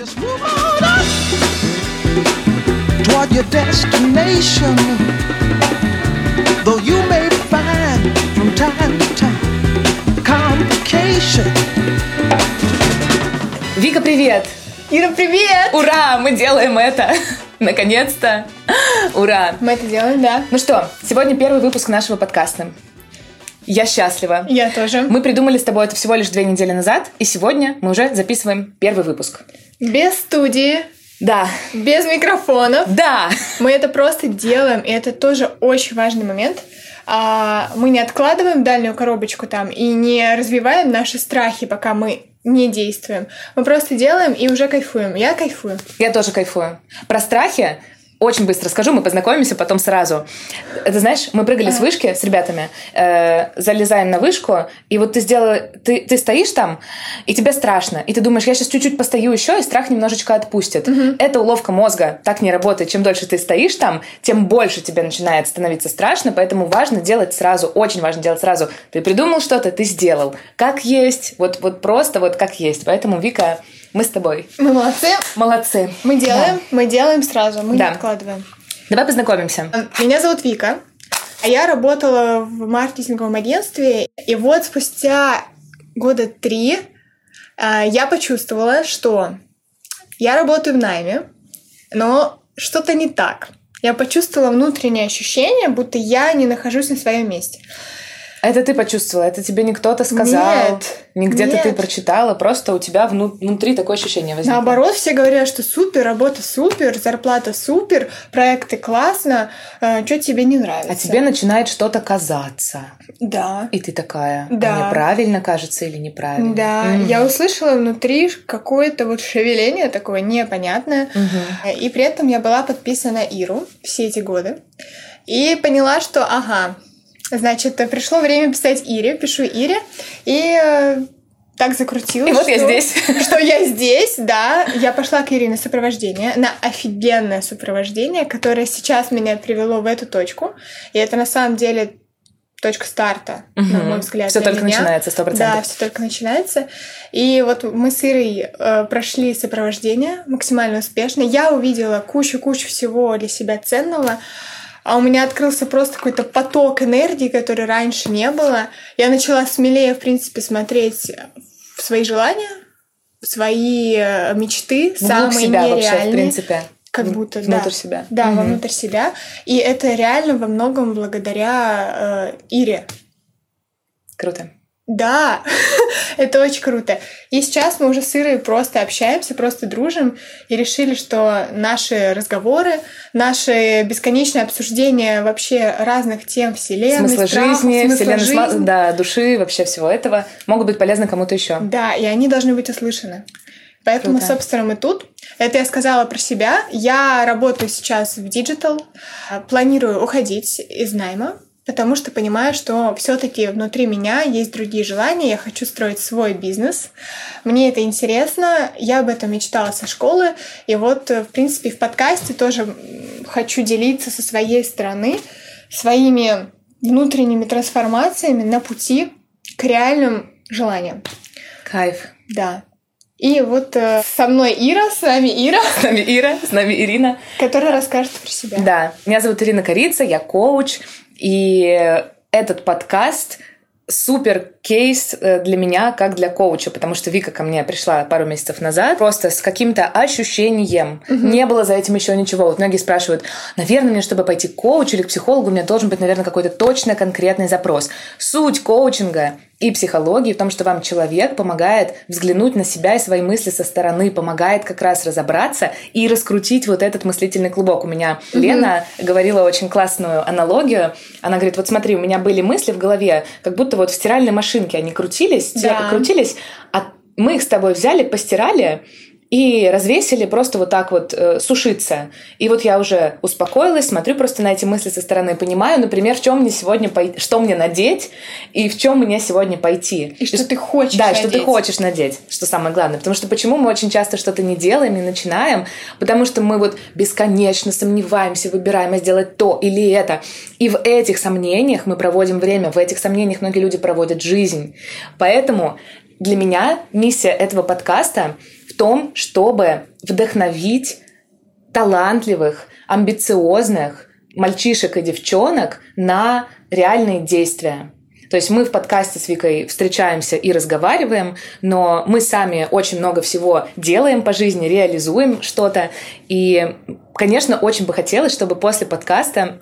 Just move on up toward your destination. Though you may find from time to time complication. Вика, привет! Ира, привет! Ура! Мы делаем это! Наконец-то! Ура! Мы это делаем, да. Ну что, сегодня первый выпуск нашего подкаста. Я счастлива. Я тоже. Мы придумали с тобой это всего лишь две недели назад, и сегодня мы уже записываем первый выпуск. Без студии, Да, без микрофонов. да, Мы это просто делаем, и это тоже очень важный момент. А, Мы не откладываем дальнюю коробочку там и не развиваем наши страхи, пока мы не действуем. Мы просто делаем и уже кайфуем. Я кайфую. я тоже кайфую. Про страхи очень быстро скажу, мы познакомимся потом сразу. Ты знаешь, мы прыгали с вышки с ребятами, э, залезаем на вышку, и вот ты сделала, ты, ты стоишь там, и тебе страшно, и ты думаешь, я сейчас чуть-чуть постою еще, и страх немножечко отпустит. Это уловка мозга, так не работает. Чем дольше ты стоишь там, тем больше тебе начинает становиться страшно, поэтому важно делать сразу, очень важно делать сразу. Ты придумал что-то, ты сделал. Как есть, вот, вот просто вот как есть. Поэтому, Вика, мы с тобой. Мы молодцы. Молодцы. Мы делаем, мы делаем сразу, мы Да. не откладываем. Давай познакомимся. Меня зовут Вика, а я работала в маркетинговом агентстве, и вот спустя года три а, я почувствовала, что я работаю в найме, но что-то не так. Я почувствовала внутреннее ощущение, будто я не нахожусь на своем месте. Это ты почувствовала, это тебе не кто-то сказал, Нет, не где-то ты прочитала, просто у тебя вну- внутри такое ощущение возникло. Наоборот, все говорят, что супер, работа супер, зарплата супер, проекты классно, что тебе не нравится? А тебе начинает что-то казаться. Да. И ты такая, а Да. мне правильно кажется или неправильно? Да, Мгм. я услышала внутри какое-то вот шевеление такое непонятное. Мгм. И при этом я была подписана на Иру все эти годы. И поняла, что ага, значит, пришло время писать Ире, пишу Ире. И э, так закрутилось. И вот я что- здесь. Что я здесь, да. Я пошла к Ире на сопровождение, на офигенное сопровождение, которое сейчас меня привело в эту точку. И это на самом деле точка старта, на Мгм. мой взгляд. Для только меня. начинается, 100%. Да, все только начинается. И вот мы с Ирой э, прошли сопровождение максимально успешно. Я увидела кучу-кучу всего для себя ценного. А у меня открылся просто какой-то поток энергии, который раньше не было. Я начала смелее, в принципе, смотреть в свои желания, в свои э, мечты, Вглубь самые себя вообще, нереальные. в принципе. Как будто, внутрь да. себя. Да, Мгм. вовнутрь себя. И это реально во многом благодаря э, Ире. Круто. Да, это очень круто. И сейчас мы уже с Ирой просто общаемся, просто дружим и решили, что наши разговоры, наши бесконечные обсуждения вообще разных тем вселенной, Смысла страхов, жизни, смысла вселенной, жизни. да, души, вообще всего этого могут быть полезны кому-то еще. Да, и они должны быть услышаны. Поэтому, Круто. собственно, мы тут. Это я сказала про себя. Я работаю сейчас в digital, а, планирую уходить из найма, потому что понимаю, что все-таки внутри меня есть другие желания. Я хочу строить свой бизнес. Мне это интересно. Я об этом мечтала со школы. И вот, э, в принципе, в подкасте тоже хочу делиться со своей стороны своими внутренними трансформациями на пути к реальным желаниям. Кайф. Да. И вот э, со мной Ира, с вами Ира, С нами Ира, с нами Ирина. которая расскажет про себя. Да, меня зовут Ирина Корица, я коуч, и этот подкаст супер кейс э, для меня, как для коуча, потому что Вика ко мне пришла пару месяцев назад просто с каким-то ощущением. Не было за этим еще ничего. Вот многие спрашивают, наверное, мне, чтобы пойти к коучу или к психологу, у меня должен быть, наверное, какой-то точно конкретный запрос. Суть коучинга и психологии в том, что вам человек помогает взглянуть на себя и свои мысли со стороны, помогает как раз разобраться и раскрутить вот этот мыслительный клубок. У меня Лена говорила очень классную аналогию. Она говорит, вот смотри, у меня были мысли в голове, как будто вот в стиральной машинке они крутились, Да. крутились, а мы их с тобой взяли, постирали, и развесили просто вот так вот э, сушиться. И вот я уже успокоилась, смотрю просто на эти мысли со стороны, понимаю, например, в чем мне сегодня пой- что мне надеть и в чем мне сегодня пойти. И что ты хочешь Да, что ты надеть. хочешь надеть, что самое главное. Потому что почему мы очень часто что-то не делаем, не начинаем? Потому что мы вот бесконечно сомневаемся, выбираем, а сделать то или это. И в этих сомнениях мы проводим время, в этих сомнениях многие люди проводят жизнь. Поэтому для меня миссия этого подкаста том, чтобы вдохновить талантливых, амбициозных мальчишек и девчонок на реальные действия. То есть мы в подкасте с Викой встречаемся и разговариваем, но мы сами очень много всего делаем по жизни, реализуем что-то. И, конечно, очень бы хотелось, чтобы после подкаста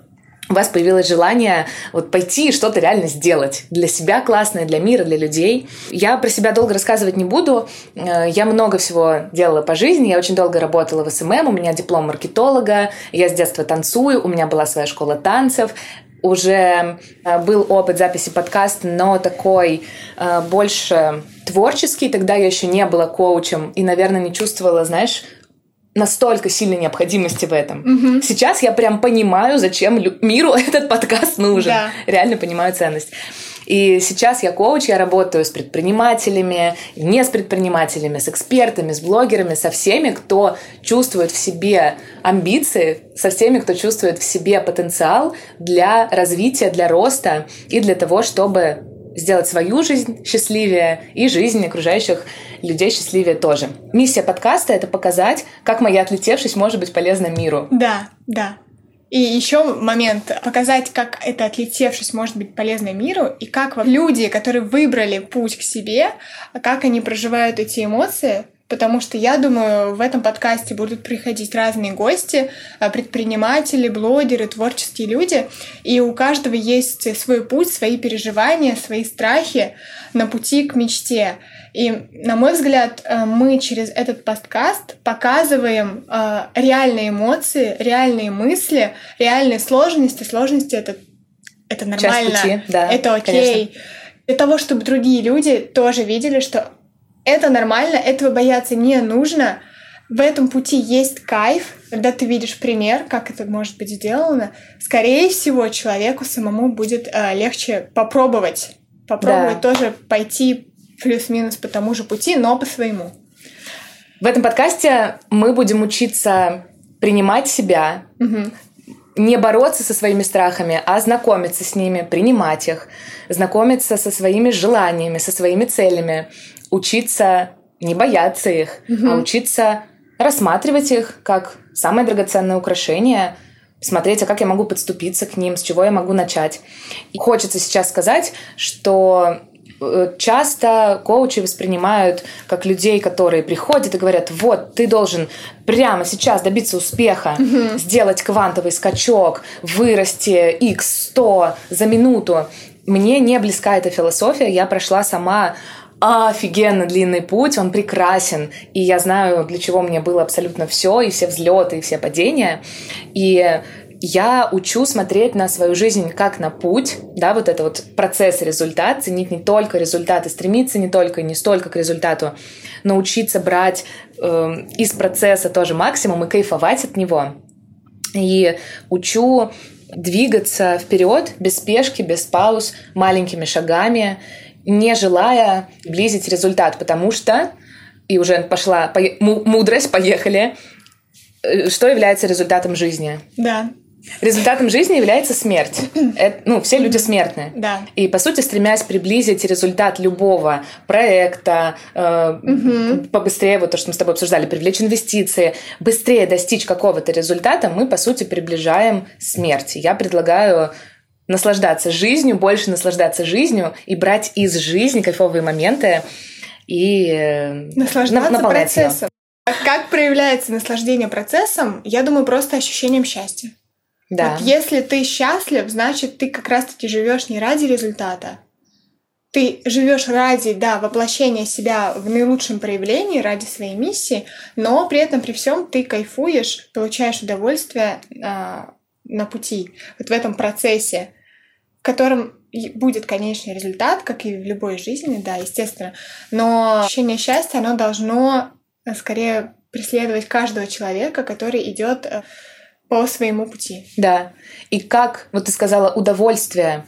у вас появилось желание вот пойти и что-то реально сделать для себя классное, для мира, для людей. Я про себя долго рассказывать не буду. Э, я много всего делала по жизни. Я очень долго работала в SMM. У меня диплом маркетолога. Я с детства танцую. У меня была своя школа танцев уже э, был опыт записи подкаста, но такой э, больше творческий. Тогда я еще не была коучем и, наверное, не чувствовала, знаешь, настолько сильной необходимости в этом. Угу. Сейчас я прям понимаю, зачем миру этот подкаст нужен. Да. Реально понимаю ценность. И сейчас я коуч, я работаю с предпринимателями, не с предпринимателями, с экспертами, с блогерами, со всеми, кто чувствует в себе амбиции, со всеми, кто чувствует в себе потенциал для развития, для роста и для того, чтобы сделать свою жизнь счастливее и жизнь окружающих людей счастливее тоже. Миссия подкаста — это показать, как моя отлетевшись может быть полезна миру. Да, да. И еще момент показать, как эта отлетевшись может быть полезна миру, и как люди, которые выбрали путь к себе, как они проживают эти эмоции, потому что я думаю, в этом подкасте будут приходить разные гости, а, предприниматели, блогеры, творческие люди, и у каждого есть свой путь, свои переживания, свои страхи на пути к мечте. И, на мой взгляд, э, мы через этот подкаст показываем э, реальные эмоции, реальные мысли, реальные сложности. Сложности это, это нормально, пути, да, это окей. Конечно. Для того, чтобы другие люди тоже видели, что это нормально, этого бояться не нужно. В этом пути есть кайф, когда ты видишь пример, как это может быть сделано. Скорее всего, человеку самому будет э, легче попробовать. Попробовать да. тоже пойти плюс-минус по тому же пути, но по своему. В этом подкасте мы будем учиться принимать себя, угу. не бороться со своими страхами, а знакомиться с ними, принимать их, знакомиться со своими желаниями, со своими целями, учиться не бояться их, угу. а учиться рассматривать их как самое драгоценное украшение, смотреть, а как я могу подступиться к ним, с чего я могу начать. И хочется сейчас сказать, что э, часто коучи воспринимают как людей, которые приходят и говорят, вот, ты должен прямо сейчас добиться успеха, mm сделать квантовый скачок, вырасти x100 за минуту. Мне не близка эта философия, я прошла сама офигенно длинный путь, он прекрасен, и я знаю, для чего мне было абсолютно все, и все взлеты, и все падения, и я учу смотреть на свою жизнь как на путь, да, вот это вот процесс, результат, ценить не только результаты, стремиться не только, не столько к результату, научиться брать э, из процесса тоже максимум и кайфовать от него. И учу двигаться вперед без спешки, без пауз, маленькими шагами, не желая близить результат, потому что, и уже пошла по, мудрость, поехали, э, что является результатом жизни? Да. Результатом жизни является смерть. Это, ну, все люди смертны. Да. И, по сути, стремясь приблизить результат любого проекта, э, угу. побыстрее, вот то, что мы с тобой обсуждали, привлечь инвестиции, быстрее достичь какого-то результата, мы, по сути, приближаем смерть. Я предлагаю наслаждаться жизнью, больше наслаждаться жизнью и брать из жизни кайфовые моменты и э, наслаждаться процессом. Ее. Как проявляется наслаждение процессом? Я думаю, просто ощущением счастья. Да. Вот если ты счастлив, значит, ты как раз-таки живешь не ради результата. Ты живешь ради, да, воплощения себя в наилучшем проявлении, ради своей миссии, но при этом, при всем ты кайфуешь, получаешь удовольствие э, на пути, вот в этом процессе в котором будет конечный результат, как и в любой жизни, да, естественно. Но ощущение счастья, оно должно э, скорее преследовать каждого человека, который идет э, по своему пути. Да. И как, вот ты сказала, удовольствие,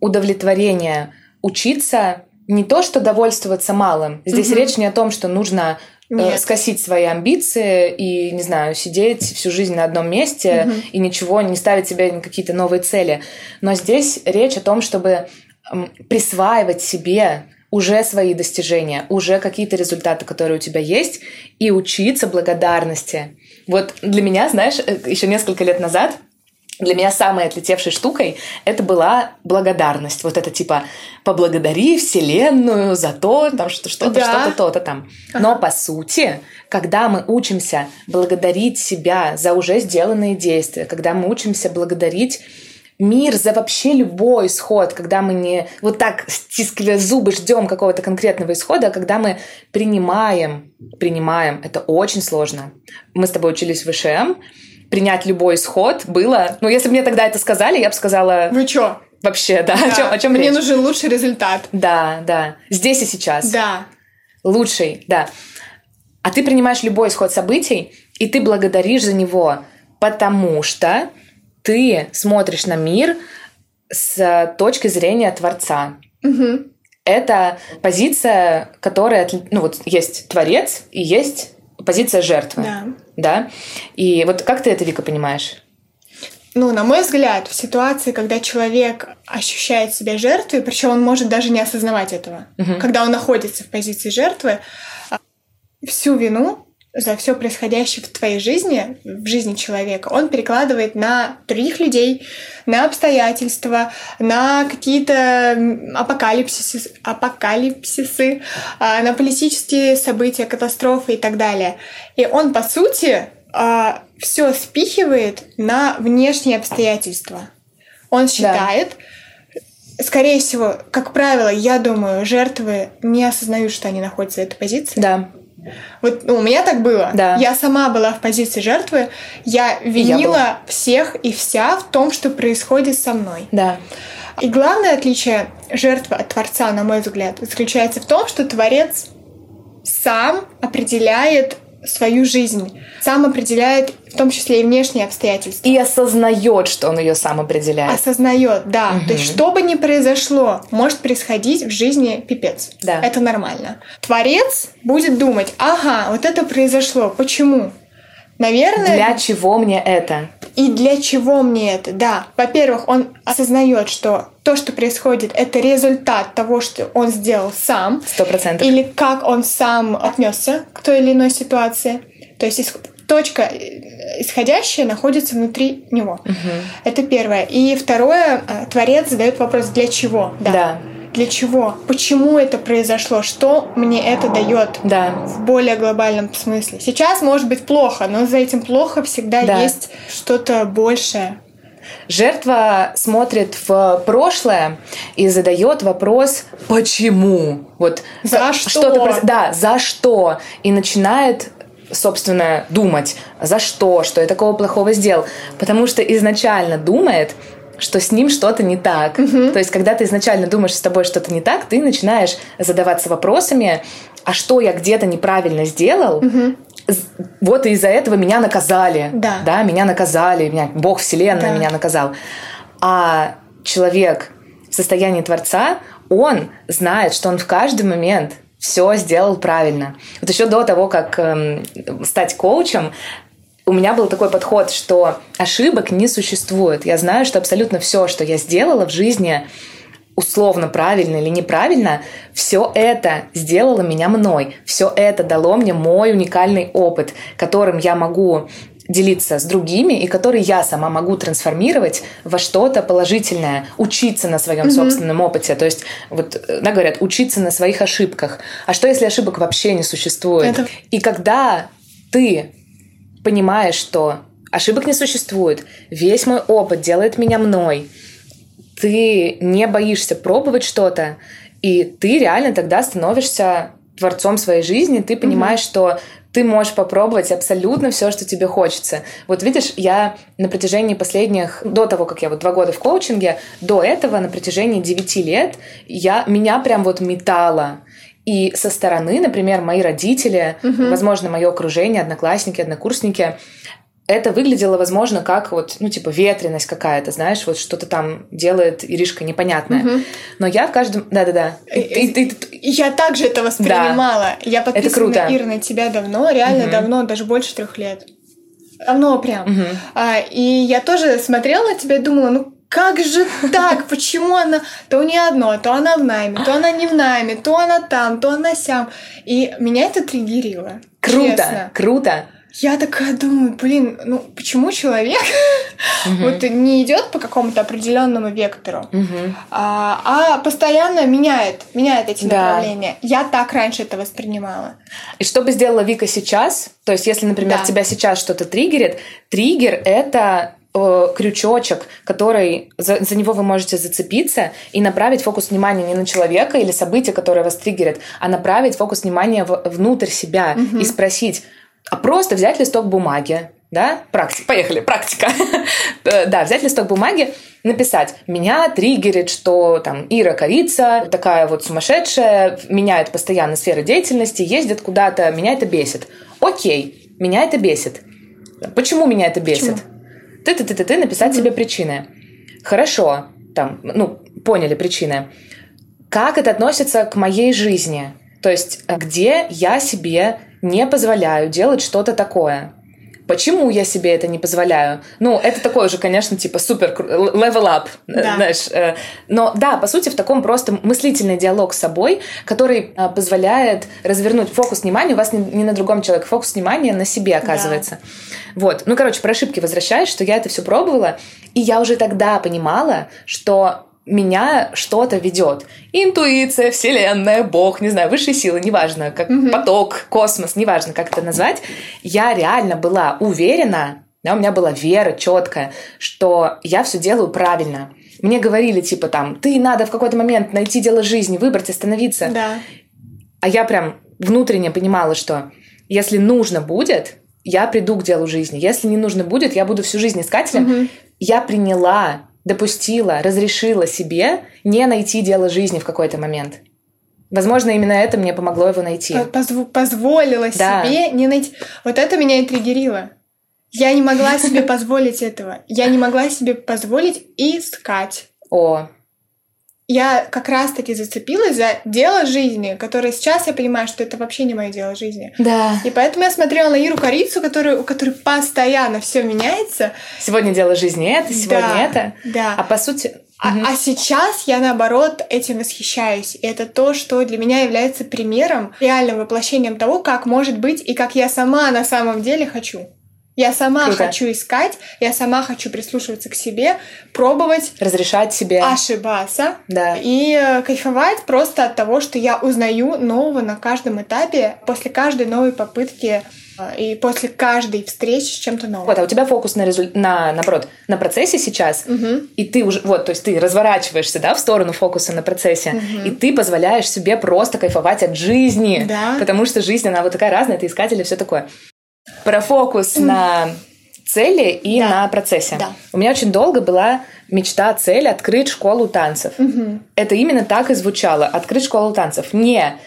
удовлетворение, учиться не то, что довольствоваться малым. Здесь угу. речь не о том, что нужно Нет. скосить свои амбиции и, не знаю, сидеть всю жизнь на одном месте угу. и ничего, не ставить себе какие-то новые цели. Но здесь речь о том, чтобы присваивать себе уже свои достижения, уже какие-то результаты, которые у тебя есть, и учиться благодарности. Вот для меня, знаешь, э, еще несколько лет назад для меня самой отлетевшей штукой это была благодарность. Вот это типа поблагодари Вселенную за то, там что- что-то, Да. что-то, то-то там. Но по сути, когда мы учимся благодарить себя за уже сделанные действия, когда мы учимся благодарить мир за вообще любой исход, когда мы не вот так стискивая зубы ждем какого-то конкретного исхода, а когда мы принимаем, принимаем, это очень сложно. Мы с тобой учились в ВШМ, принять любой исход было... Ну, если бы мне тогда это сказали, я бы сказала Вы чё? вообще, да, Да, о чем, о чем Мне речь. нужен лучший результат. Да, да. Здесь и сейчас. Да. Лучший, да. А ты принимаешь любой исход событий, и ты благодаришь за него, потому что ты смотришь на мир с точки зрения Творца. Мгм. Это позиция, которая... Ну вот есть Творец и есть позиция жертвы. Да. Да? И вот как ты это, Вика, понимаешь? Ну, на мой взгляд, в ситуации, когда человек ощущает себя жертвой, причем он может даже не осознавать этого, когда он находится в позиции жертвы, всю вину за все происходящее в твоей жизни, в жизни человека, он перекладывает на других людей, на обстоятельства, на какие-то апокалипсисы, апокалипсисы, а, на политические события, катастрофы и так далее. И он, по сути, все спихивает на внешние обстоятельства. Он считает, скорее всего, как правило, я думаю, жертвы не осознают, что они находятся в этой позиции. Да. Вот ну, у меня так было. Да. Я сама была в позиции жертвы. Я винила была. всех и вся в том, что происходит со мной. Да. И главное отличие жертвы от Творца, на мой взгляд, заключается в том, что Творец сам определяет свою жизнь, сам определяет в том числе и внешние обстоятельства. И осознает, что он ее сам определяет. Осознает, да. То есть, что бы ни произошло, может происходить в жизни пипец. Да. Это нормально. Творец будет думать, ага, вот это произошло. Почему? Наверное, Для чего мне это? и для чего мне это? Да, во-первых, он осознает, что то, что происходит, это результат того, что он сделал сам, Сто процентов. или как он сам отнесся к той или иной ситуации. То есть точка э, исходящая находится внутри него. Это первое. И второе, э, творец задает вопрос, для чего? Да. Для чего? Почему это произошло? Что мне это дает? Да. в более глобальном смысле. Сейчас может быть плохо, но за этим плохо всегда Да. есть что-то большее. Жертва смотрит в прошлое и задает вопрос «почему?». Вот За что? что-то Да, за что? И начинает собственно, думать, за что, что я такого плохого сделал. Потому что изначально думает, что с ним что-то не так. То есть, когда ты изначально думаешь, что с тобой что-то не так, ты начинаешь задаваться вопросами, а что я где-то неправильно сделал, З- вот из-за этого меня наказали. Да. да, меня наказали, меня Бог Вселенная Да. меня наказал. А человек в состоянии Творца, он знает, что он в каждый момент все сделал правильно. Вот еще до того, как эм, стать коучем, у меня был такой подход, что ошибок не существует. Я знаю, что абсолютно все, что я сделала в жизни, условно правильно или неправильно, все это сделало меня мной. Все это дало мне мой уникальный опыт, которым я могу делиться с другими и который я сама могу трансформировать во что-то положительное, учиться на своем собственном опыте. То есть, вот, да, говорят, учиться на своих ошибках. А что, если ошибок вообще не существует? Это- И когда ты понимаешь, что ошибок не существует, весь мой опыт делает меня мной, ты не боишься пробовать что-то, и ты реально тогда становишься творцом своей жизни, ты понимаешь, что ты можешь попробовать абсолютно все, что тебе хочется. Вот видишь, я на протяжении последних, до того, как я вот два года в коучинге, до этого на протяжении девяти лет я, меня прям вот метало. И со стороны, например, мои родители, возможно, мое окружение, одноклассники, однокурсники, это выглядело, возможно, как вот, ну, типа, ветренность какая-то, знаешь, вот что-то там делает Иришка непонятное. Но я в каждом... Да-да-да. Ты- ты- ты- я также это воспринимала. Я подписана, круто. Ира, на тебя давно, реально давно, даже больше трех лет. Давно прям. А, и я тоже смотрела на тебя и думала, ну как же так? Почему она... То не одно, то она в найме, то она не в найме, то она там, то она сям. И меня это триггерило. Круто, честно. круто. Я такая думаю, блин, ну почему человек вот не идет по какому-то определенному вектору, а, а постоянно меняет, меняет эти Да. направления. Я так раньше это воспринимала. И что бы сделала Вика сейчас? То есть, если, например, Да. тебя сейчас что-то триггерит, триггер — это э, крючочек, который за, за него вы можете зацепиться и направить фокус внимания не на человека или событие, которое вас триггерит, а направить фокус внимания в- внутрь себя и спросить, а просто взять листок бумаги, да, практика, поехали, практика. Э, Да, взять листок бумаги, написать, меня триггерит, что там Ира Корица, такая вот сумасшедшая, меняет постоянно сферы деятельности, ездит куда-то, меня это бесит. Окей, меня это бесит. Почему меня это бесит? Ты-ты-ты-ты, написать себе причины. Хорошо, там, ну, поняли причины. Как это относится к моей жизни? То есть, э, где я себе не позволяю делать что-то такое? Почему я себе это не позволяю? Ну, это такой уже, конечно, типа супер level up, э, Да. знаешь. э, Но да, по сути, в таком просто мыслительный диалог с собой, который э, позволяет развернуть фокус внимания. У вас не, на другом человеке, фокус внимания на себе оказывается. Вот. Ну, короче, про ошибки возвращаюсь, что я это все пробовала, и я уже тогда понимала, что меня что-то ведет. Интуиция, вселенная, бог, не знаю, высшие силы, неважно, как поток, космос, неважно, как это назвать. Я реально была уверена, да, у меня была вера четкая, что я все делаю правильно. Мне говорили, типа, там, ты надо в какой-то момент найти дело жизни, выбрать, остановиться. Да. А я прям внутренне понимала, что если нужно будет, я приду к делу жизни. Если не нужно будет, я буду всю жизнь искателем. Я приняла, допустила, разрешила себе не найти дело жизни в какой-то момент. Возможно, именно это мне помогло его найти. По- позв- позволила Да. себе не найти. Вот это меня и триггерило. Я не могла себе позволить этого. Я не могла себе позволить искать. О, Я как раз-таки зацепилась за дело жизни, которое сейчас я понимаю, что это вообще не мое дело жизни. да. И поэтому я смотрела на Иру Корицу, которую, у которой постоянно все меняется. Сегодня дело жизни это, сегодня Да, это. да. А по сути... А, Мгм. а сейчас я наоборот этим восхищаюсь. И это то, что для меня является примером, реальным воплощением того, как может быть и как я сама на самом деле хочу. Я сама Круто. хочу искать, я сама хочу прислушиваться к себе, пробовать, Разрешать себе... ошибаться Да. и э, кайфовать просто от того, что я узнаю нового на каждом этапе, после каждой новой попытки э, и после каждой встречи с чем-то новым. Вот, а у тебя фокус на, резуль... на, наоборот, на процессе сейчас, Мгм. и ты уже, вот, то есть ты разворачиваешься, да, в сторону фокуса на процессе, и ты позволяешь себе просто кайфовать от жизни, Да. потому что жизнь, она вот такая разная, ты искатель и все такое. Про фокус на цели и Да. на процессе. Да. У меня очень долго была мечта, цель открыть школу танцев. Мгм. Это именно так и звучало. Открыть школу танцев. Не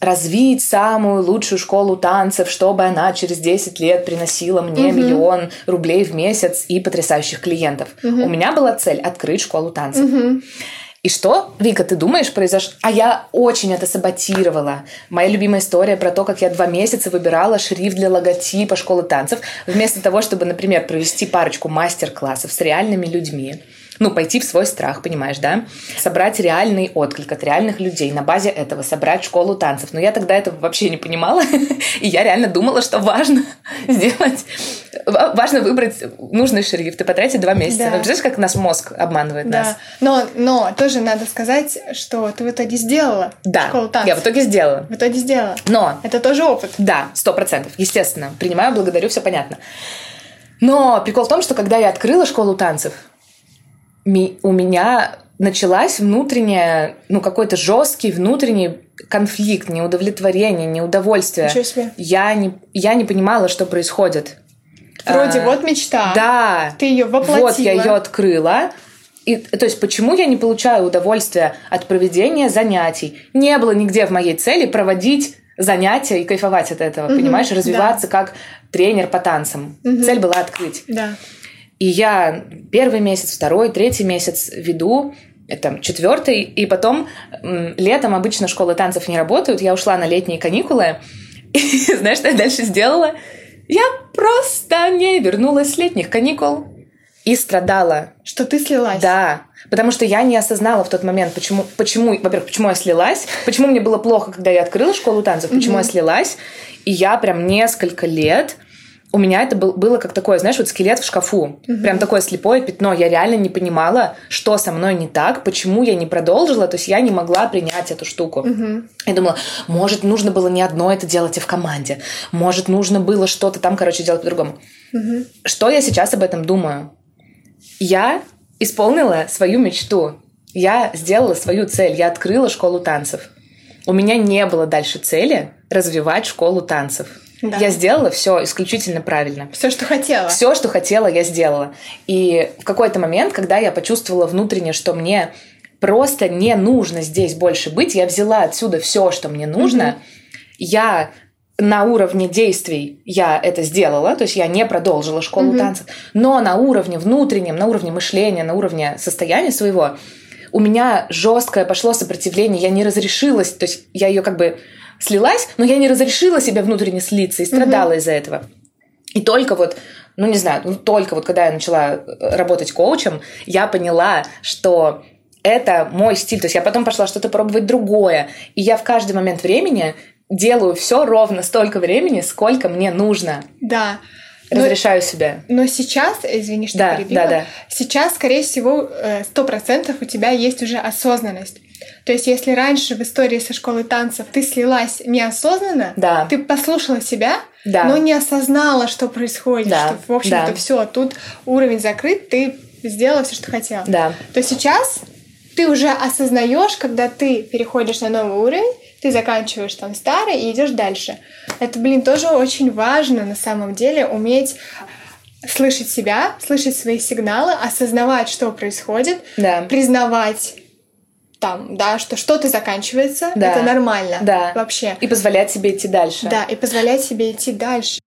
развить самую лучшую школу танцев, чтобы она через 10 лет приносила мне миллион рублей в месяц и потрясающих клиентов. У меня была цель открыть школу танцев. И что, Вика, ты думаешь, произошло? А я очень это саботировала. Моя любимая история про то, как я два месяца выбирала шрифт для логотипа школы танцев, вместо того, чтобы, например, провести парочку мастер-классов с реальными людьми. Ну, пойти в свой страх, понимаешь, да? Собрать реальный отклик от реальных людей, на базе этого собрать школу танцев. Но я тогда этого вообще не понимала, и я реально думала, что важно сделать, ва- важно выбрать нужный шрифт и потратить два месяца. Да. Ну, Представляешь, как наш мозг обманывает нас? Да. Но, но тоже надо сказать, что ты в итоге сделала Да, школу танцев. я в итоге сделала. В итоге сделала. Но, Это тоже опыт. да, сто процентов, естественно. Принимаю, благодарю, все понятно. Но прикол в том, что когда я открыла школу танцев, у меня началась внутренняя, ну, какой-то жесткий внутренний конфликт, неудовлетворение, неудовольствие. Ничего себе. Я не, я не понимала, что происходит. Вроде А, вот мечта. Да. Ты ее воплотила. Вот я ее открыла. И, то есть, почему я не получаю удовольствия от проведения занятий? Не было нигде в моей цели проводить занятия и кайфовать от этого, понимаешь, развиваться как тренер по танцам. Цель была открыть. Да. И я первый месяц, второй, третий месяц веду, это четвертый, и потом летом обычно школы танцев не работают. Я ушла на летние каникулы. И знаешь, что я дальше сделала? Я просто не вернулась с летних каникул. и страдала. Что ты слилась. Да, потому что я не осознала в тот момент, почему, почему, во-первых, почему я слилась, почему мне было плохо, когда я открыла школу танцев, почему я слилась, и я прям несколько лет у меня это был, было как такое, знаешь, вот скелет в шкафу. Угу. Прям такое слепое пятно. Я реально не понимала, что со мной не так, почему я не продолжила. То есть я не могла принять эту штуку. Угу. Я думала, может, нужно было не одно это делать и в команде. Может, нужно было что-то там, короче, делать по-другому. Угу. Что я сейчас об этом думаю? Я исполнила свою мечту. Я сделала свою цель. Я открыла школу танцев. У меня не было дальше цели развивать школу танцев. Да. Я сделала все исключительно правильно. Все, что хотела. Все, что хотела, я сделала. И в какой-то момент, когда я почувствовала внутренне, что мне просто не нужно здесь больше быть, я взяла отсюда все, что мне нужно, угу. я на уровне действий я это сделала, то есть я не продолжила школу mm танцев, но на уровне внутреннем, на уровне мышления, на уровне состояния своего, у меня жесткое пошло сопротивление, я не разрешилась, то есть я ее как бы слилась, но я не разрешила себе внутренне слиться и страдала mm из-за этого. И только вот, ну не знаю, ну, только вот когда я начала э, работать коучем, я поняла, что это мой стиль. То есть я потом пошла что-то пробовать другое. И я в каждый момент времени делаю все ровно столько времени, сколько мне нужно. Да. Разрешаю но, себе. Но сейчас, извини, что да, перебила, да, да. сейчас, скорее всего, э, сто процентов у тебя есть уже осознанность. То есть, если раньше в истории со школы танцев ты слилась неосознанно, да. ты послушала себя, да. но не осознала, что происходит, да. что, в общем-то, да. все, тут уровень закрыт, ты сделала все, что хотела. Да. То сейчас ты уже осознаешь, когда ты переходишь на новый уровень, ты заканчиваешь там старый и идешь дальше. Это, блин, тоже очень важно на самом деле уметь слышать себя, слышать свои сигналы, осознавать, что происходит, да. признавать там, да, что что-то заканчивается, да. это нормально да. вообще. И позволять себе идти дальше. Да, и позволять себе идти дальше.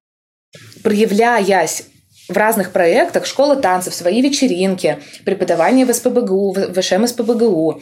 Проявляясь в разных проектах, школа танцев, свои вечеринки, преподавание в СПБГУ, в ВШМ СПБГУ,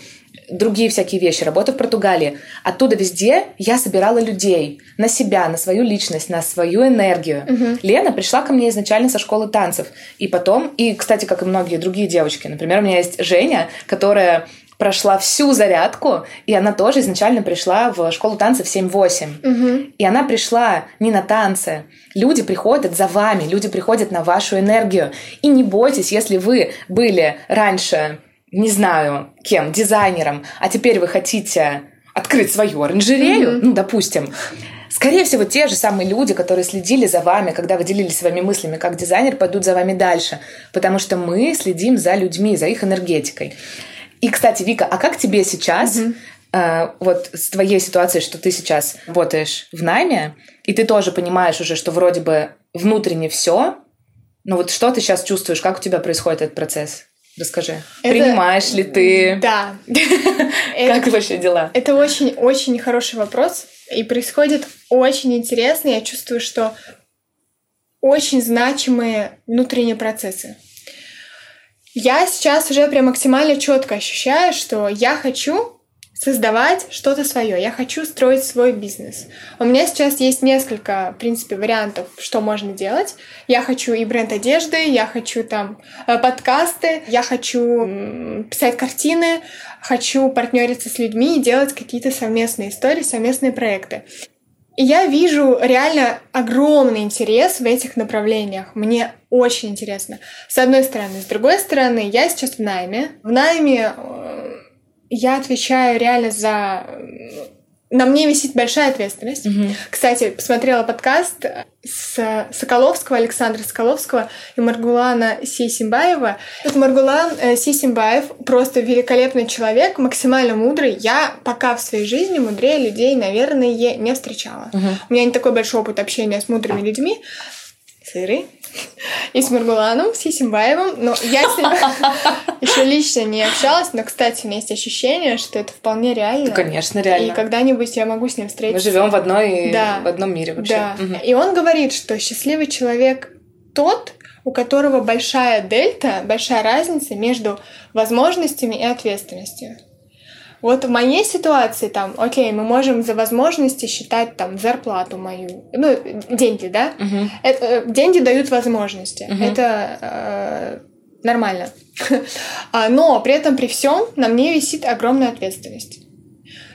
другие всякие вещи, работа в Португалии. Оттуда везде я собирала людей на себя, на свою личность, на свою энергию. Угу. Лена пришла ко мне изначально со школы танцев. И потом, и, кстати, как и многие другие девочки, например, у меня есть Женя, которая прошла всю зарядку, и она тоже изначально пришла в школу танцев 7-8. Угу. И она пришла не на танцы. Люди приходят за вами, люди приходят на вашу энергию. И не бойтесь, если вы были раньше, не знаю, кем, дизайнером, а теперь вы хотите открыть свою оранжерею, угу. ну, допустим, Скорее всего, те же самые люди, которые следили за вами, когда вы делились своими мыслями как дизайнер, пойдут за вами дальше. Потому что мы следим за людьми, за их энергетикой. И, кстати, Вика, а как тебе сейчас, угу. э, вот с твоей ситуацией, что ты сейчас работаешь в найме, и ты тоже понимаешь уже, что вроде бы внутренне все, но вот что ты сейчас чувствуешь, как у тебя происходит этот процесс? Расскажи. Это... Принимаешь ли ты? Да. Как вообще дела? Это очень-очень хороший вопрос. И происходит очень интересно. Я чувствую, что очень значимые внутренние процессы. Я сейчас уже прям максимально четко ощущаю, что я хочу создавать что-то свое. Я хочу строить свой бизнес. У меня сейчас есть несколько, в принципе, вариантов, что можно делать. Я хочу и бренд одежды, я хочу там э, подкасты, я хочу писать картины, хочу партнериться с людьми и делать какие-то совместные истории, совместные проекты. И я вижу реально огромный интерес в этих направлениях. Мне очень интересно. С одной стороны. С другой стороны, я сейчас в найме. В найме э, я отвечаю реально за на мне висит большая ответственность. Угу. Кстати, посмотрела подкаст с Соколовского, Александра Соколовского и Маргулана Сисимбаева. Вот Маргулан э, Сисимбаев просто великолепный человек, максимально мудрый. Я пока в своей жизни мудрее людей, наверное, не встречала. Угу. У меня не такой большой опыт общения с мудрыми людьми. Сыры. И с Маргуланом, с Сисимбаевым. Но я с ним еще лично не общалась, но, кстати, у меня есть ощущение, что это вполне реально. Ну, конечно, реально. И когда-нибудь я могу с ним встретиться. Мы живем в одной, да. в одном мире вообще. Да. Угу. И он говорит, что счастливый человек тот, у которого большая дельта, большая разница между возможностями и ответственностью. Вот в моей ситуации там, окей, мы можем за возможности считать там зарплату мою, ну деньги, да? Угу. Это, деньги дают возможности. Угу. Это э, нормально. А, но при этом, при всем, на мне висит огромная ответственность.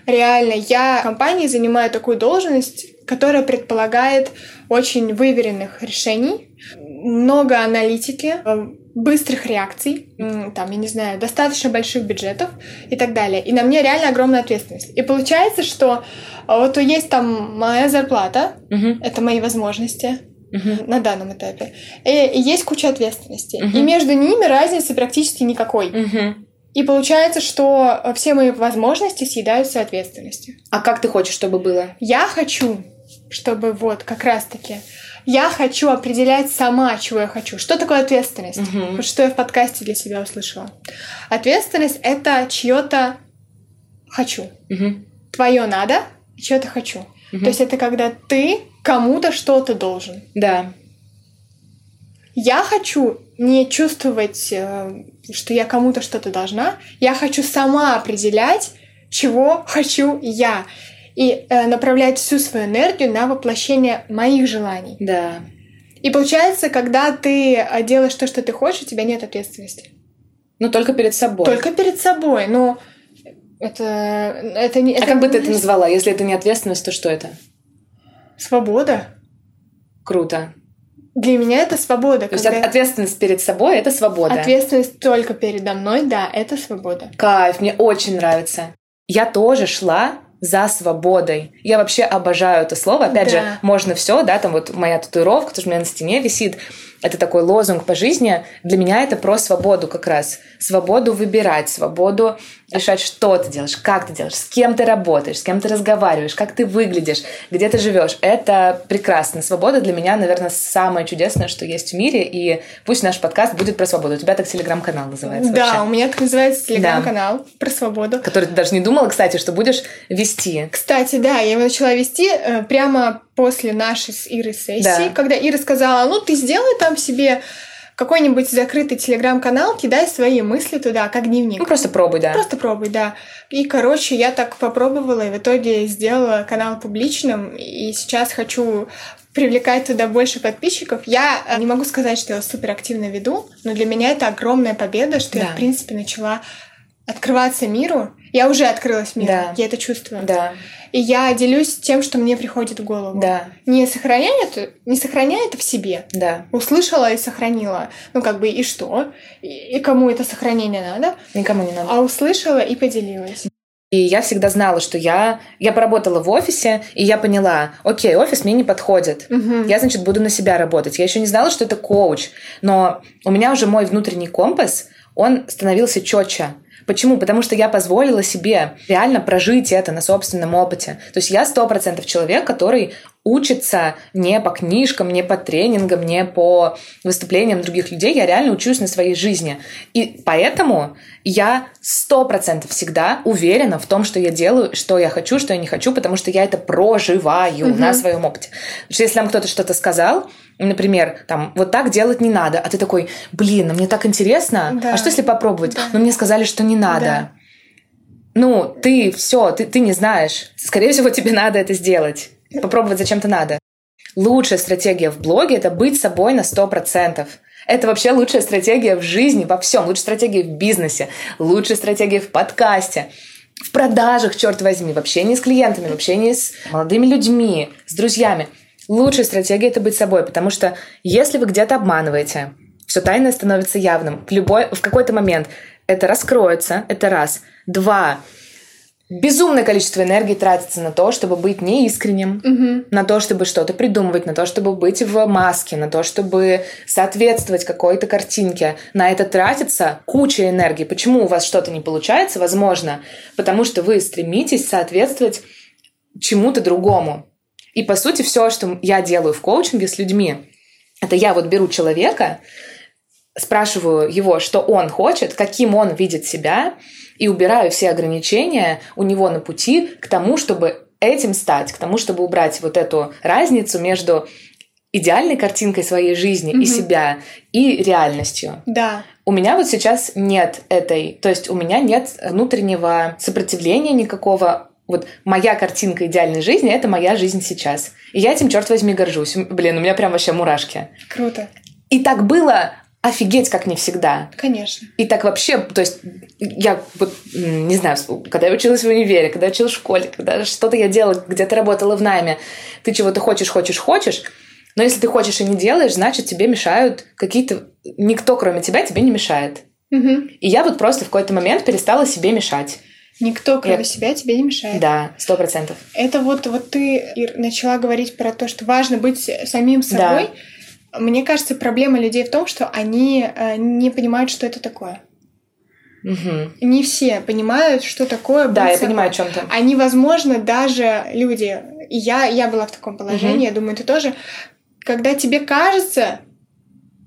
Реально, я в компании занимаю такую должность, которая предполагает очень выверенных решений, много аналитики, э, быстрых реакций, там, я не знаю, достаточно больших бюджетов и так далее. И на мне реально огромная ответственность. И получается, что вот есть там моя зарплата, Мгм. это мои возможности, Мгм. на данном этапе. И, и есть куча ответственности. Мгм. И между ними разницы практически никакой. Мгм. И получается, что э, все мои возможности съедаются ответственностью. А как ты хочешь, чтобы было? Я хочу, чтобы вот как раз-таки я хочу определять сама, чего я хочу. Что такое ответственность? Вот что я в подкасте для себя услышала. Ответственность это чье-то хочу. Мгм. Твое надо, чье-то хочу. Мгм. То есть это когда ты кому-то что-то должен. Да. Я хочу не чувствовать, э, что я кому-то что-то должна. Я хочу сама определять, чего хочу я. И э, направлять всю свою энергию на воплощение моих желаний. Да. И получается, когда ты э, делаешь то, что ты хочешь, у тебя нет ответственности. Ну, только перед собой. Только перед собой. Но это, это не... А это как бы ты это назвала? Если это не ответственность, то что это? Свобода. Круто. Для меня это свобода. То есть когда ответственность перед собой — это свобода. Ответственность только передо мной, да, это свобода. Кайф, мне очень нравится. Я тоже шла за свободой. Я вообще обожаю это слово. Опять Да. же, можно все, да, там вот моя татуировка, тоже у меня на стене висит. Это такой лозунг по жизни. Для меня это про свободу как раз. Свободу выбирать, свободу решать, что ты делаешь, как ты делаешь, с кем ты работаешь, с кем ты разговариваешь, как ты выглядишь, где ты живешь. Это прекрасно. Свобода для меня, наверное, самое чудесное, что есть в мире. И пусть наш подкаст будет про свободу. У тебя так телеграм-канал называется Да, вообще. у меня так называется телеграм-канал про свободу. Который ты даже не думала, кстати, что будешь вести. Кстати, да, я его начала вести э, прямо после нашей с Ирой сессии, Да. когда Ира сказала, ну ты сделай там себе какой-нибудь закрытый телеграм-канал, кидай свои мысли туда, как дневник. Ну, просто пробуй, да. Просто пробуй, да. И, короче, я так попробовала, и в итоге сделала канал публичным, и сейчас хочу привлекать туда больше подписчиков. Я э, не могу сказать, что я супер активно веду, но для меня это огромная победа, что я, Да. в принципе, начала открываться миру. Я уже открылась миру, Да. я это чувствую. Да, И я делюсь тем, что мне приходит в голову. да, Не сохраняя это, не сохраняя это в себе. да. Услышала и сохранила. Ну, как бы, и что? И, и кому это сохранение надо? Никому не надо. А услышала и поделилась. И я всегда знала, что я... Я поработала в офисе, и я поняла, окей, офис мне не подходит. Мгм. Я, значит, буду на себя работать. Я еще не знала, что это коуч. Но у меня уже мой внутренний компас, он становился четче. Почему? Потому что я позволила себе реально прожить это на собственном опыте. То есть я сто процентов человек, который учится не по книжкам, не по тренингам, не по выступлениям других людей. Я реально учусь на своей жизни. И поэтому я сто процентов всегда уверена в том, что я делаю, что я хочу, что я не хочу, потому что я это проживаю Мгм. на своем опыте. Потому что если нам кто-то что-то сказал, например, там, вот так делать не надо, а ты такой, блин, а мне так интересно, Да. а что если попробовать? Да. Но мне сказали, что не надо. Да. Ну, ты все, ты, ты не знаешь. Скорее всего, тебе надо это сделать. Попробовать зачем-то надо. Лучшая стратегия в блоге – это быть собой на 100%. Это вообще лучшая стратегия в жизни, во всем. Лучшая стратегия в бизнесе, лучшая стратегия в подкасте, в продажах, черт возьми, в общении с клиентами, в общении с молодыми людьми, с друзьями. Лучшая стратегия – это быть собой, потому что если вы где-то обманываете, все тайное становится явным. В, любой, в какой-то момент это раскроется, это раз. Два. Безумное количество энергии тратится на то, чтобы быть неискренним, Мгм. на то, чтобы что-то придумывать, на то, чтобы быть в маске, на то, чтобы соответствовать какой-то картинке. На это тратится куча энергии. Почему у вас что-то не получается? Возможно, потому что вы стремитесь соответствовать чему-то другому. И по сути все, что я делаю в коучинге с людьми, это я вот беру человека, спрашиваю его, что он хочет, каким он видит себя, и убираю все ограничения у него на пути к тому, чтобы этим стать, к тому, чтобы убрать вот эту разницу между идеальной картинкой своей жизни Мгм. и себя и реальностью. Да. У меня вот сейчас нет этой, то есть у меня нет внутреннего сопротивления никакого. Вот моя картинка идеальной жизни – это моя жизнь сейчас. И я этим, черт возьми, горжусь. Блин, у меня прям вообще мурашки. Круто. И так было офигеть, как не всегда. Конечно. И так вообще, то есть я вот, не знаю, когда я училась в универе, когда я училась в школе, когда что-то я делала, где-то работала в найме, ты чего-то хочешь, хочешь, хочешь, но если ты хочешь и не делаешь, значит, тебе мешают какие-то... Никто, кроме тебя, тебе не мешает. Мгм. И я вот просто в какой-то момент перестала себе мешать. Никто, кроме Я- себя, тебе не мешает. Да, сто процентов. Это вот, вот ты Ир, начала говорить про то, что важно быть самим собой. Мне кажется, проблема людей в том, что они э, не понимают, что это такое. Мгм. Не все понимают, что такое Да, я собой. понимаю, о чем ты. Они, возможно, даже люди, я, я была в таком положении, я думаю, ты тоже, когда тебе кажется,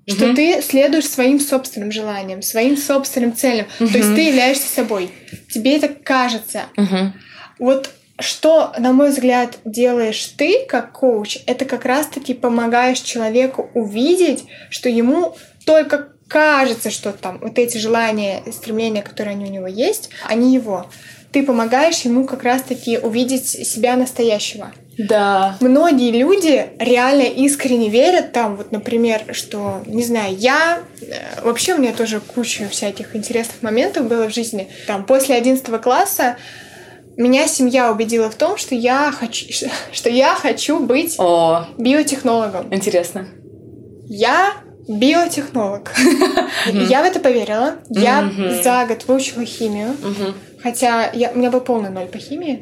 что ты следуешь своим собственным желаниям, своим собственным целям, то есть ты являешься собой. Тебе это кажется. Мгм. Вот что, на мой взгляд, делаешь ты как коуч, это как раз-таки помогаешь человеку увидеть, что ему только кажется, что там вот эти желания, стремления, которые они у него есть, они его. Ты помогаешь ему как раз-таки увидеть себя настоящего. Да. Многие люди реально искренне верят там, вот, например, что, не знаю, я... э, Вообще у меня тоже куча всяких интересных моментов было в жизни. Там, после 11 класса меня семья убедила в том, что я хочу, что я хочу быть О, биотехнологом. интересно. Я биотехнолог. Я в это поверила. Я за год выучила химию. Хотя я, у меня был полный ноль по химии.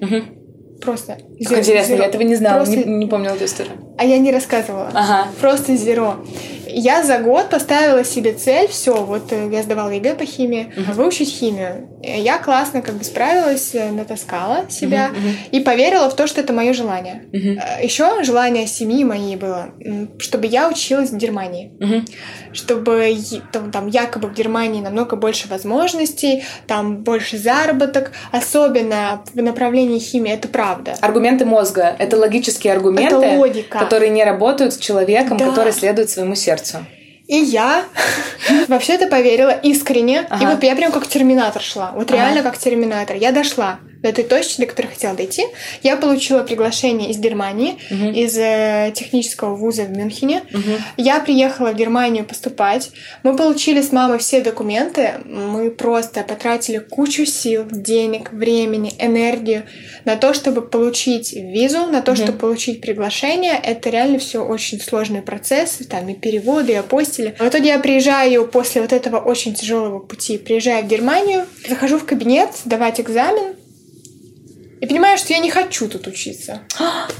Просто. Как zero- интересно, я этого не знала, не помнила эту историю. А я не рассказывала. Ага. Просто zero. Я за год поставила себе цель, все, вот э, я сдавала ЕГЭ по химии, выучить химию. Э, Я классно как бы справилась, э, натаскала себя мгм. и поверила в то, что это мое желание. Мгм. Еще желание семьи моей было, чтобы я училась в Германии. Мгм. Чтобы там, там якобы в Германии намного больше возможностей, там больше заработок, особенно в направлении химии, это правда. Аргументы мозга — это логические аргументы, Это логика. которые не работают с человеком, Да. который следует своему сердцу. И я вообще это поверила искренне. И Ага. вот я прям как терминатор шла. Вот Ага. реально как терминатор. Я дошла до этой точки, до которой хотела дойти. Я получила приглашение из Германии, Мгм. из э, технического вуза в Мюнхене. Мгм. Я приехала в Германию поступать. Мы получили с мамой все документы. Мы просто потратили кучу сил, денег, времени, энергию на то, чтобы получить визу, на то, Мгм. чтобы получить приглашение. Это реально все очень сложные процессы, там и переводы, и апостили. В итоге я приезжаю после вот этого очень тяжелого пути, приезжаю в Германию, захожу в кабинет сдавать экзамен, и понимаю, что я не хочу тут учиться.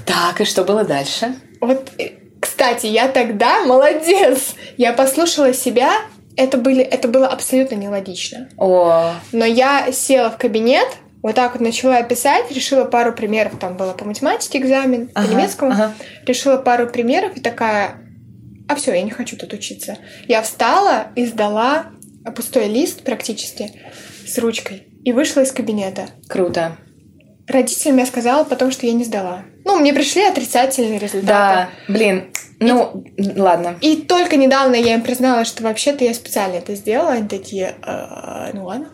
Так, и что было дальше? Вот, э, кстати, я тогда молодец. Я послушала себя. Это, были, это было абсолютно нелогично. О, Но я села в кабинет, вот так вот начала писать, решила пару примеров. Там было по математике экзамен, Ага, по немецкому. ага. Решила пару примеров и такая, а все, я не хочу тут учиться. Я встала и сдала пустой лист практически с ручкой и вышла из кабинета. круто. Родителям я сказала потом, что я не сдала. Ну, мне пришли отрицательные результаты. Да, блин, ну, ладно. И только недавно я им призналась, что вообще-то я специально это сделала. Они такие, «Э, ну ладно.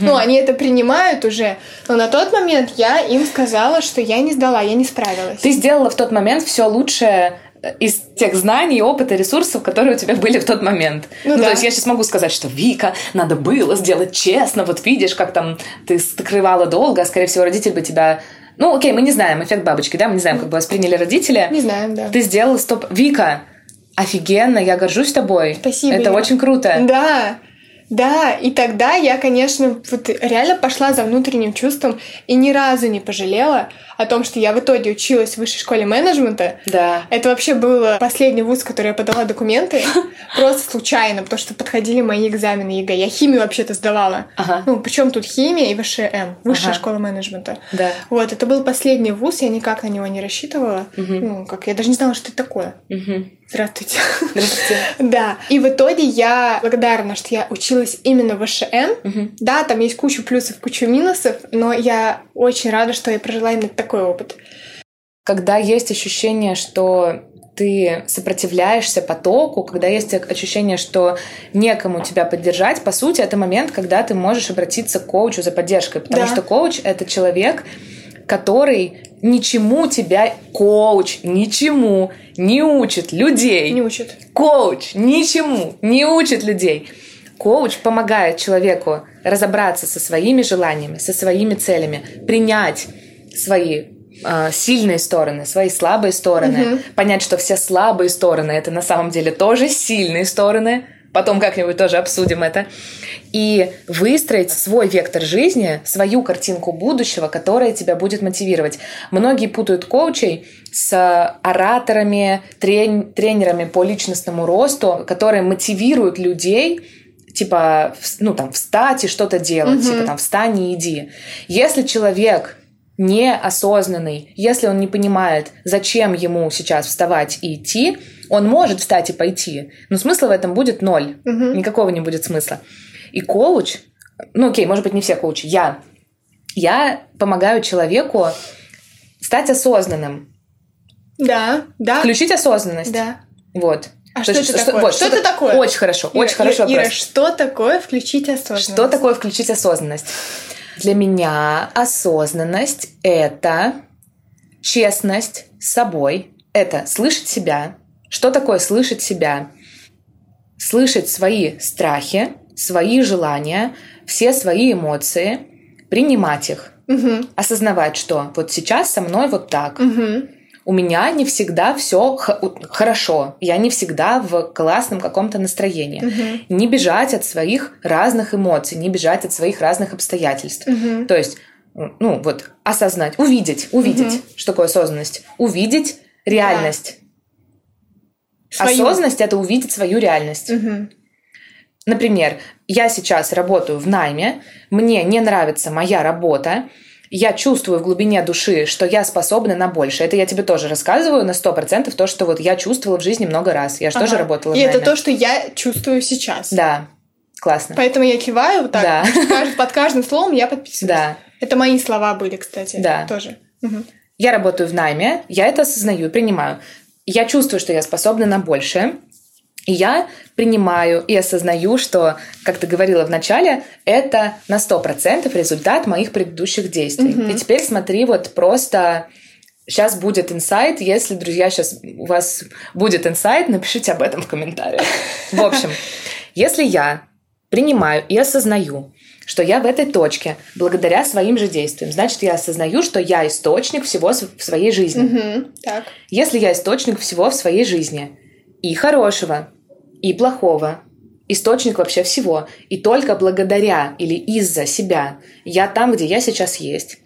Ну, они это принимают уже. Но на тот момент я им сказала, что я не сдала, я не справилась. Ты сделала в тот момент все лучшее из тех знаний, опыта, ресурсов, которые у тебя были в тот момент. Ну Ну, да. то есть я сейчас могу сказать, что Вика, надо было сделать честно. Вот видишь, как там ты скрывала долго, а скорее всего родитель бы тебя... Ну, окей, мы не знаем, эффект бабочки, да, мы не знаем, как бы восприняли родители. Не знаю, да. Ты сделала стоп... Вика, офигенно, я горжусь тобой. Спасибо, Это Ира. очень круто. Да, да, и тогда я, конечно, вот реально пошла за внутренним чувством и ни разу не пожалела о том, что я в итоге училась в высшей школе менеджмента. Да. Это вообще был последний вуз, который я подала документы. Просто случайно, потому что подходили мои экзамены ЕГЭ. Я химию вообще-то сдавала. Ага. Ну, причем тут химия и ВШМ, высшая Ага. школа менеджмента. Да. Вот, это был последний вуз, я никак на него не рассчитывала. Ну, как я даже не знала, что это такое. Мгм. Здравствуйте. Здравствуйте. Да. И в итоге я благодарна, что я училась именно в ВШМ. Мгм. Да, там есть куча плюсов, куча минусов, но я очень рада, что я прожила именно такой опыт. Когда есть ощущение, что ты сопротивляешься потоку, когда есть ощущение, что некому тебя поддержать, по сути, это момент, когда ты можешь обратиться к коучу за поддержкой, потому Да. что коуч — это человек, который ничему тебя, коуч, ничему не учит людей. Не учат. Коуч ничему не учит людей. Коуч помогает человеку разобраться со своими желаниями, со своими целями, принять свои э, сильные стороны, свои слабые стороны, понять, что все слабые стороны это на самом деле тоже сильные стороны. Потом как-нибудь тоже обсудим это. И выстроить свой вектор жизни, свою картинку будущего, которая тебя будет мотивировать. Многие путают коучей с ораторами, трен- тренерами по личностному росту, которые мотивируют людей типа, ну, там, встать и что-то делать, типа, там, встань и иди. Если человек неосознанный, если он не понимает, зачем ему сейчас вставать и идти, он может встать и пойти, но смысла в этом будет ноль. Никакого не будет смысла. И коуч, ну окей, может быть, не все коучи, я, я помогаю человеку стать осознанным, Да, да. включить осознанность. Да. Вот. А То что есть, это такое? вот, Что это такое? Очень хорошо, Ира, очень хорошо Ира, Ира, вопрос. что такое включить осознанность? Что такое включить осознанность? Для меня осознанность — это честность с собой, это слышать себя. Что такое слышать себя? Слышать свои страхи, свои желания, все свои эмоции, принимать их, Мгм. осознавать, что вот сейчас со мной вот так. Мгм. У меня не всегда все хорошо, я не всегда в классном каком-то настроении. Мгм. Не бежать от своих разных эмоций, не бежать от своих разных обстоятельств. Мгм. То есть, ну вот, осознать, увидеть, увидеть, что такое осознанность, увидеть реальность. Свою. Осознанность это увидеть свою реальность. Мгм. Например, я сейчас работаю в найме, мне не нравится моя работа, я чувствую в глубине души, что я способна на больше. Это я тебе тоже рассказываю на 100% то, что вот я чувствовала в жизни много раз. Я же тоже Ага. работала И в это найме. то, что я чувствую сейчас. Да, классно. Поэтому я киваю вот так. Да. Под каждым словом я подписываюсь. Да. Это мои слова были, кстати. Да. Тоже. Мгм. Я работаю в найме, я это осознаю и принимаю. Я чувствую, что я способна на большее. И я принимаю и осознаю, что, как ты говорила в начале, это на 100% результат моих предыдущих действий. И теперь смотри, вот просто сейчас будет инсайт. Если, друзья, сейчас у вас будет инсайт, напишите об этом в комментариях. В общем, если я принимаю и осознаю, что я в этой точке благодаря своим же действиям, значит, я осознаю, что я источник всего в своей жизни. Мгм. Так. Если я источник всего в своей жизни, и хорошего, и плохого, источник вообще всего, и только благодаря или из-за себя я там, где я сейчас есть,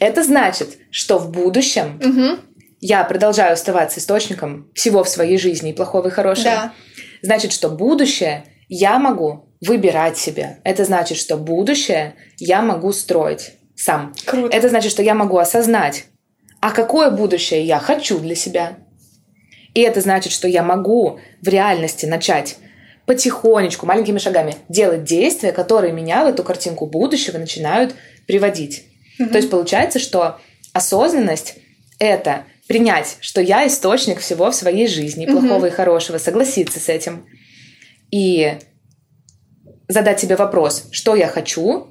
это значит, что в будущем Мгм. я продолжаю оставаться источником всего в своей жизни, и плохого, и хорошего. Да. Значит, что будущее я могу выбирать себе. Это значит, что будущее я могу строить сам. Круто. Это значит, что я могу осознать, а какое будущее я хочу для себя. И это значит, что я могу в реальности начать потихонечку, маленькими шагами делать действия, которые меня в эту картинку будущего начинают приводить. То есть получается, что осознанность — это принять, что я источник всего в своей жизни, и плохого и хорошего, согласиться с этим и задать себе вопрос, что я хочу,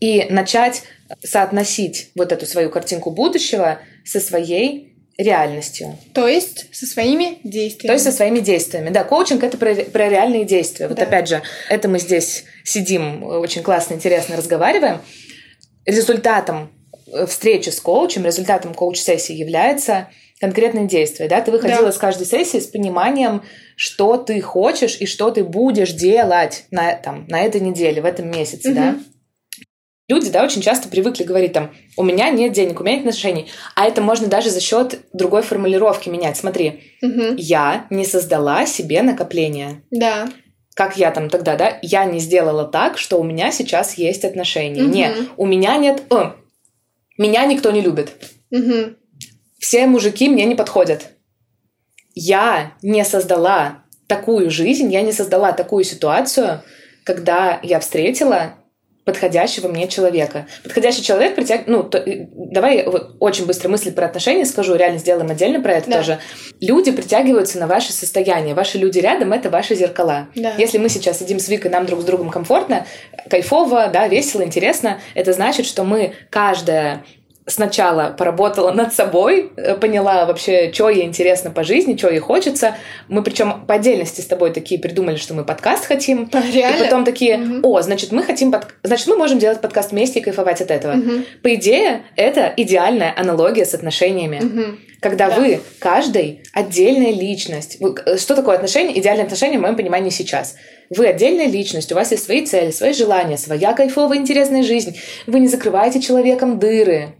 и начать соотносить вот эту свою картинку будущего со своей реальностью. То есть со своими действиями. То есть со своими действиями. Да, коучинг это про, про реальные действия. Вот Да. опять же, это мы здесь сидим, очень классно, интересно разговариваем. Результатом встречи с коучем, результатом коуч-сессии является конкретные действия. Да? Ты выходила Да. с каждой сессии с пониманием, что ты хочешь и что ты будешь делать на, там, на этой неделе, в этом месяце. Мгм. Да? Люди, да, очень часто привыкли говорить там, у меня нет денег, у меня нет отношений. А это можно даже за счет другой формулировки менять. Смотри, Мгм. я не создала себе накопление. Да. Как я там тогда, да? Я не сделала так, что у меня сейчас есть отношения. Мгм. Не, у меня нет... э, меня никто не любит. Мгм. Все мужики мне не подходят. Я не создала такую жизнь, я не создала такую ситуацию, когда я встретила подходящего мне человека. Подходящий человек притягивает... Ну, то- э, давай вот очень быстро мысли про отношения скажу, реально сделаем отдельно про это Да. тоже. Люди притягиваются на ваше состояние. Ваши люди рядом — это ваши зеркала. Да. Если мы сейчас сидим с Викой, нам друг с другом комфортно, кайфово, да, весело, интересно, это значит, что мы каждая сначала поработала над собой, э, поняла вообще, что ей интересно по жизни, что ей хочется. Мы причем по отдельности с тобой такие придумали, что мы подкаст хотим. А, реально? И потом такие, Мгм. о, значит, мы хотим, под... значит, мы можем делать подкаст вместе и кайфовать от этого. Мгм. По идее, это идеальная аналогия с отношениями. Мгм. Когда Да. вы, каждый, отдельная личность. Э, Что такое отношения? Идеальные отношения, в моем понимании, сейчас. Вы отдельная личность, у вас есть свои цели, свои желания, своя кайфовая, интересная жизнь. Вы не закрываете человеком дыры.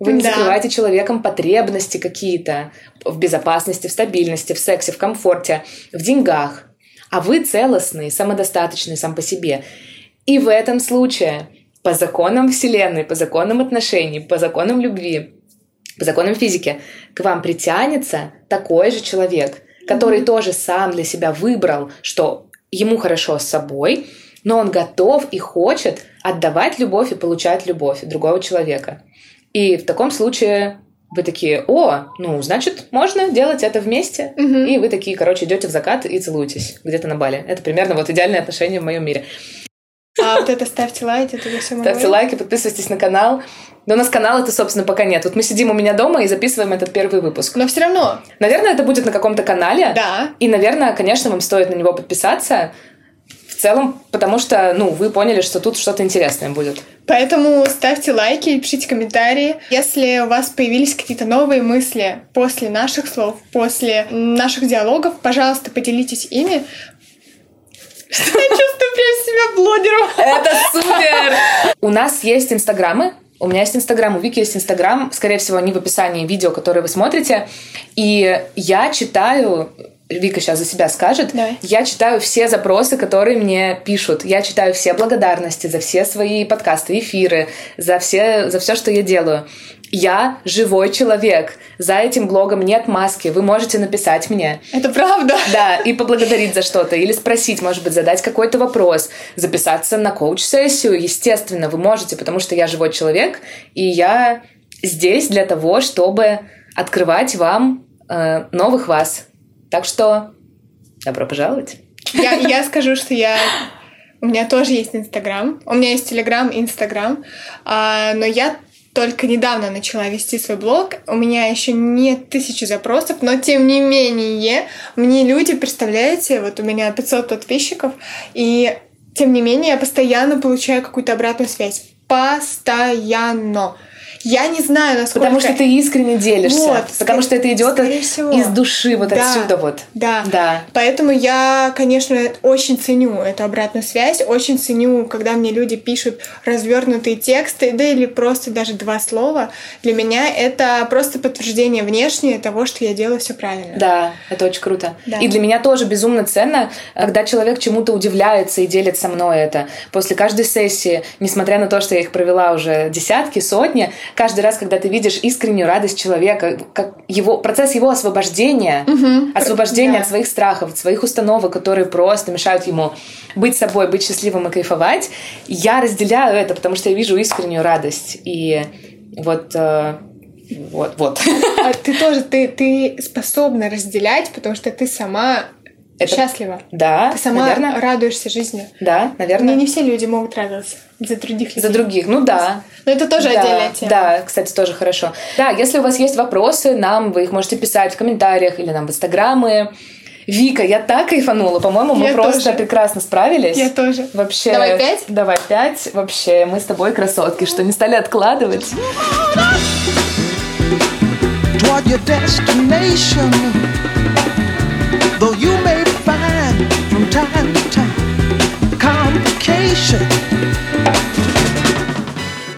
Вы не Да. закрываете человеком потребности какие-то в безопасности, в стабильности, в сексе, в комфорте, в деньгах. А вы целостный, самодостаточный сам по себе. И в этом случае по законам Вселенной, по законам отношений, по законам любви, по законам физики, к вам притянется такой же человек, который тоже сам для себя выбрал, что ему хорошо с собой, но он готов и хочет отдавать любовь и получать любовь другого человека. И в таком случае вы такие, о, ну, значит, можно делать это вместе. Мгм. И вы такие, короче, идете в закат и целуетесь где-то на бале. Это примерно вот идеальные отношения в моем мире. А вот это ставьте лайки, это я все Ставьте лайки, подписывайтесь на канал. Но у нас канала-то, собственно, пока нет. Вот мы сидим у меня дома и записываем этот первый выпуск. Но все равно, Наверное, это будет на каком-то канале. да. И, наверное, конечно, вам стоит на него подписаться. В целом, потому что, ну, вы поняли, что тут что-то интересное будет. Поэтому ставьте лайки пишите комментарии. Если у вас появились какие-то новые мысли после наших слов, после наших диалогов, пожалуйста, поделитесь ими. Что я чувствую прям себя блогером. Это супер! У нас есть инстаграмы. У меня есть инстаграм, у Вики есть инстаграм. Скорее всего, они в описании видео, которые вы смотрите. И я читаю Вика сейчас за себя скажет. Давай. Я читаю все запросы, которые мне пишут. Я читаю все благодарности за все свои подкасты, эфиры, за все, за все, что я делаю. Я живой человек. За этим блогом нет маски. Вы можете написать мне. Это правда. Да, и поблагодарить за что-то, или спросить, может быть, задать какой-то вопрос, записаться на коуч-сессию, естественно, вы можете, потому что я живой человек, и я здесь для того, чтобы открывать вам э, новых вас. Так что добро пожаловать. Я, я скажу, что я... У меня тоже есть Инстаграм. У меня есть Телеграм Инстаграм. А, но я только недавно начала вести свой блог. У меня еще нет тысячи запросов, но тем не менее мне люди, представляете, вот у меня 500 подписчиков, и тем не менее я постоянно получаю какую-то обратную связь. Постоянно. Я не знаю, насколько... Потому что ты искренне делишься. Вот, потому что это идет всего. из души, вот Да, отсюда вот. Да. Да. Поэтому я, конечно, очень ценю эту обратную связь, очень ценю, когда мне люди пишут развернутые тексты, да или просто даже два слова. Для меня это просто подтверждение внешнее того, что я делаю все правильно. Да, это очень круто. Да. И для меня тоже безумно ценно, когда человек чему-то удивляется и делит со мной это. После каждой сессии, несмотря на то, что я их провела уже десятки, сотни, каждый раз, когда ты видишь искреннюю радость человека, как его, процесс его освобождения, освобождения Да. от своих страхов, от своих установок, которые просто мешают ему быть собой, быть счастливым и кайфовать, я разделяю это, потому что я вижу искреннюю радость. И вот... э, вот, вот. А ты тоже, ты, ты способна разделять, потому что ты сама Это- счастлива. Да, Ты сама наверное. радуешься жизни. Да, наверное. Мне не все люди могут радоваться за других людей. За других, ну да. Но это тоже да, отдельная тема. Да, кстати, тоже хорошо. Да, если у вас есть вопросы, нам вы их можете писать в комментариях или нам в инстаграмы. Вика, я так кайфанула. По-моему, мы Я просто тоже. прекрасно справились. Я тоже. Вообще. Давай пять? Давай пять. Вообще, мы с тобой красотки, что не стали откладывать. toward your destination. Though you may time to time. Complication,